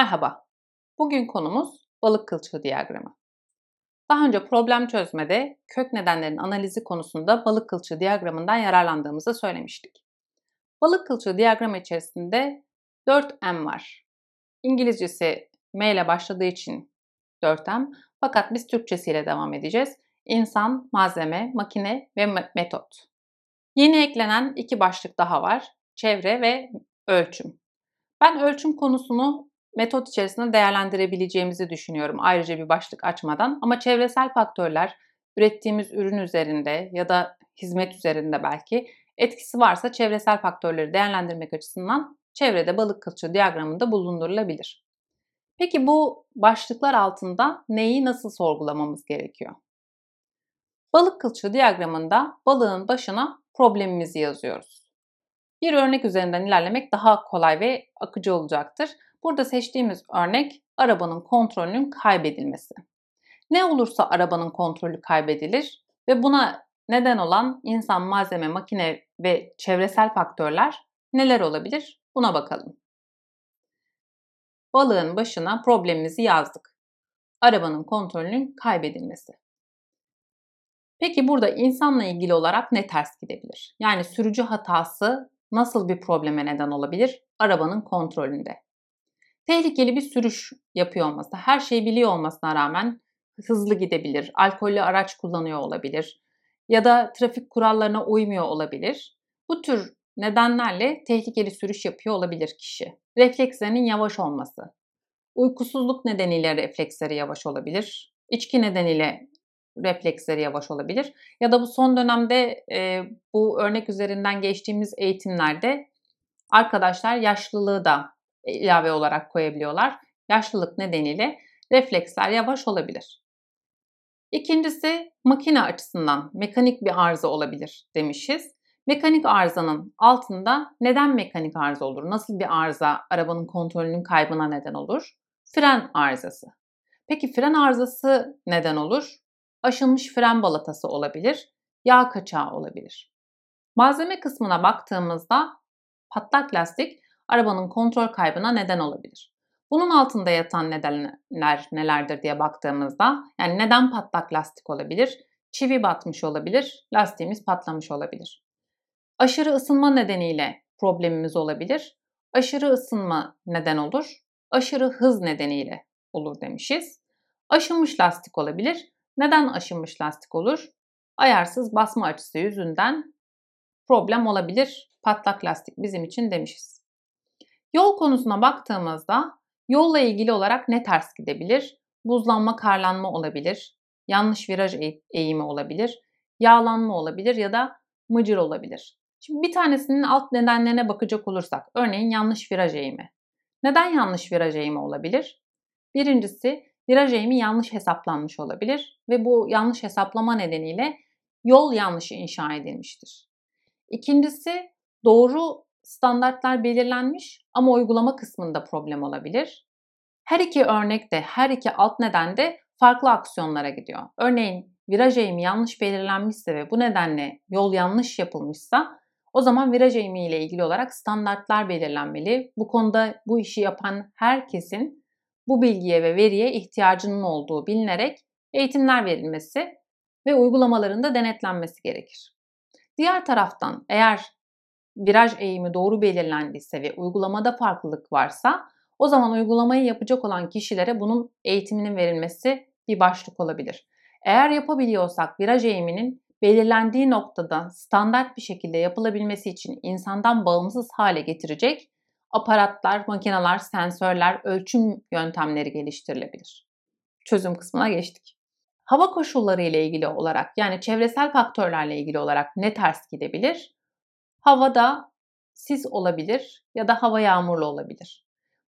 Merhaba. Bugün konumuz balık kılçığı diyagramı. Daha önce problem çözmede kök nedenlerin analizi konusunda balık kılçığı diyagramından yararlandığımızı söylemiştik. Balık kılçığı diyagramı içerisinde 4M var. İngilizcesi M ile başladığı için 4M fakat biz Türkçesiyle devam edeceğiz. İnsan, malzeme, makine ve metot. Yeni eklenen iki başlık daha var. Çevre ve ölçüm. Ben ölçüm konusunu metot içerisinde değerlendirebileceğimizi düşünüyorum ayrıca bir başlık açmadan. Ama çevresel faktörler ürettiğimiz ürün üzerinde ya da hizmet üzerinde belki etkisi varsa çevresel faktörleri değerlendirmek açısından çevrede balık kılçığı diyagramında bulundurulabilir. Peki bu başlıklar altında neyi nasıl sorgulamamız gerekiyor? Balık kılçığı diyagramında balığın başına problemimizi yazıyoruz. Bir örnek üzerinden ilerlemek daha kolay ve akıcı olacaktır. Burada seçtiğimiz örnek arabanın kontrolünün kaybedilmesi. Ne olursa arabanın kontrolü kaybedilir ve buna neden olan insan, malzeme, makine ve çevresel faktörler neler olabilir? Buna bakalım. Balığın başına problemimizi yazdık. Arabanın kontrolünün kaybedilmesi. Peki burada insanla ilgili olarak ne ters gidebilir? Yani sürücü hatası nasıl bir probleme neden olabilir? Arabanın kontrolünde. Tehlikeli bir sürüş yapıyor olması, her şeyi biliyor olmasına rağmen hızlı gidebilir, alkollü araç kullanıyor olabilir ya da trafik kurallarına uymuyor olabilir. Bu tür nedenlerle tehlikeli sürüş yapıyor olabilir kişi. Reflekslerinin yavaş olması. Uykusuzluk nedeniyle refleksleri yavaş olabilir. İçki nedeniyle refleksleri yavaş olabilir. Ya da bu son dönemde e, bu örnek üzerinden geçtiğimiz eğitimlerde arkadaşlar yaşlılığı da ilave olarak koyabiliyorlar. Yaşlılık nedeniyle refleksler yavaş olabilir. İkincisi makine açısından mekanik bir arıza olabilir demişiz. Mekanik arızanın altında neden mekanik arıza olur? Nasıl bir arıza arabanın kontrolünün kaybına neden olur? Fren arızası. Peki fren arızası neden olur? Aşılmış fren balatası olabilir, yağ kaçağı olabilir. Malzeme kısmına baktığımızda patlak lastik arabanın kontrol kaybına neden olabilir. Bunun altında yatan nedenler nelerdir diye baktığımızda yani neden patlak lastik olabilir? Çivi batmış olabilir, lastiğimiz patlamış olabilir. Aşırı ısınma nedeniyle problemimiz olabilir. Aşırı ısınma neden olur. Aşırı hız nedeniyle olur demişiz. Aşınmış lastik olabilir. Neden aşınmış lastik olur? Ayarsız basma açısı yüzünden problem olabilir. Patlak lastik bizim için demişiz. Yol konusuna baktığımızda yolla ilgili olarak ne ters gidebilir? Buzlanma, karlanma olabilir. Yanlış viraj eğimi olabilir. Yağlanma olabilir ya da mıcır olabilir. Şimdi bir tanesinin alt nedenlerine bakacak olursak, örneğin yanlış viraj eğimi. Neden yanlış viraj eğimi olabilir? Birincisi, viraj eğimi yanlış hesaplanmış olabilir ve bu yanlış hesaplama nedeniyle yol yanlış inşa edilmiştir. İkincisi, doğru standartlar belirlenmiş ama uygulama kısmında problem olabilir. Her iki örnekte, her iki alt neden de farklı aksiyonlara gidiyor. Örneğin viraj eğimi yanlış belirlenmişse ve bu nedenle yol yanlış yapılmışsa o zaman viraj eğimi ile ilgili olarak standartlar belirlenmeli. Bu konuda bu işi yapan herkesin bu bilgiye ve veriye ihtiyacının olduğu bilinerek eğitimler verilmesi ve uygulamalarında denetlenmesi gerekir. Diğer taraftan eğer viraj eğimi doğru belirlendiyse ve uygulamada farklılık varsa o zaman uygulamayı yapacak olan kişilere bunun eğitiminin verilmesi bir başlık olabilir. Eğer yapabiliyorsak viraj eğiminin belirlendiği noktada standart bir şekilde yapılabilmesi için insandan bağımsız hale getirecek aparatlar, makineler, sensörler, ölçüm yöntemleri geliştirilebilir. Çözüm kısmına geçtik. Hava koşulları ile ilgili olarak yani çevresel faktörlerle ilgili olarak ne ters gidebilir? Havada sis olabilir ya da hava yağmurlu olabilir.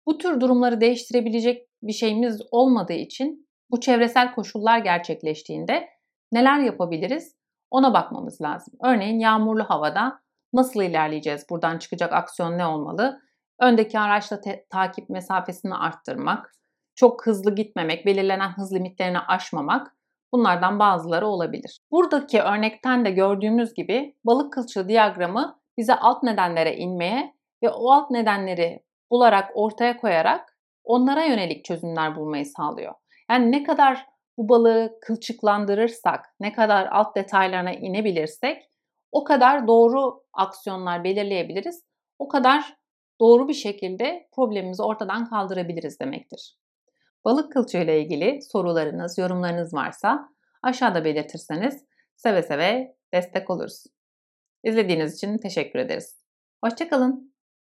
Bu tür durumları değiştirebilecek bir şeyimiz olmadığı için bu çevresel koşullar gerçekleştiğinde neler yapabiliriz? Ona bakmamız lazım. Örneğin yağmurlu havada nasıl ilerleyeceğiz? Buradan çıkacak aksiyon ne olmalı? Öndeki araçla te- takip mesafesini arttırmak, çok hızlı gitmemek, belirlenen hız limitlerini aşmamak bunlardan bazıları olabilir. Buradaki örnekten de gördüğümüz gibi balık kılçığı diyagramı bize alt nedenlere inmeye ve o alt nedenleri bularak ortaya koyarak onlara yönelik çözümler bulmayı sağlıyor. Yani ne kadar bu balığı kılçıklandırırsak, ne kadar alt detaylarına inebilirsek o kadar doğru aksiyonlar belirleyebiliriz. O kadar doğru bir şekilde problemimizi ortadan kaldırabiliriz demektir. Balık kılçığı ile ilgili sorularınız, yorumlarınız varsa aşağıda belirtirseniz seve seve destek oluruz. İzlediğiniz için teşekkür ederiz. Hoşçakalın.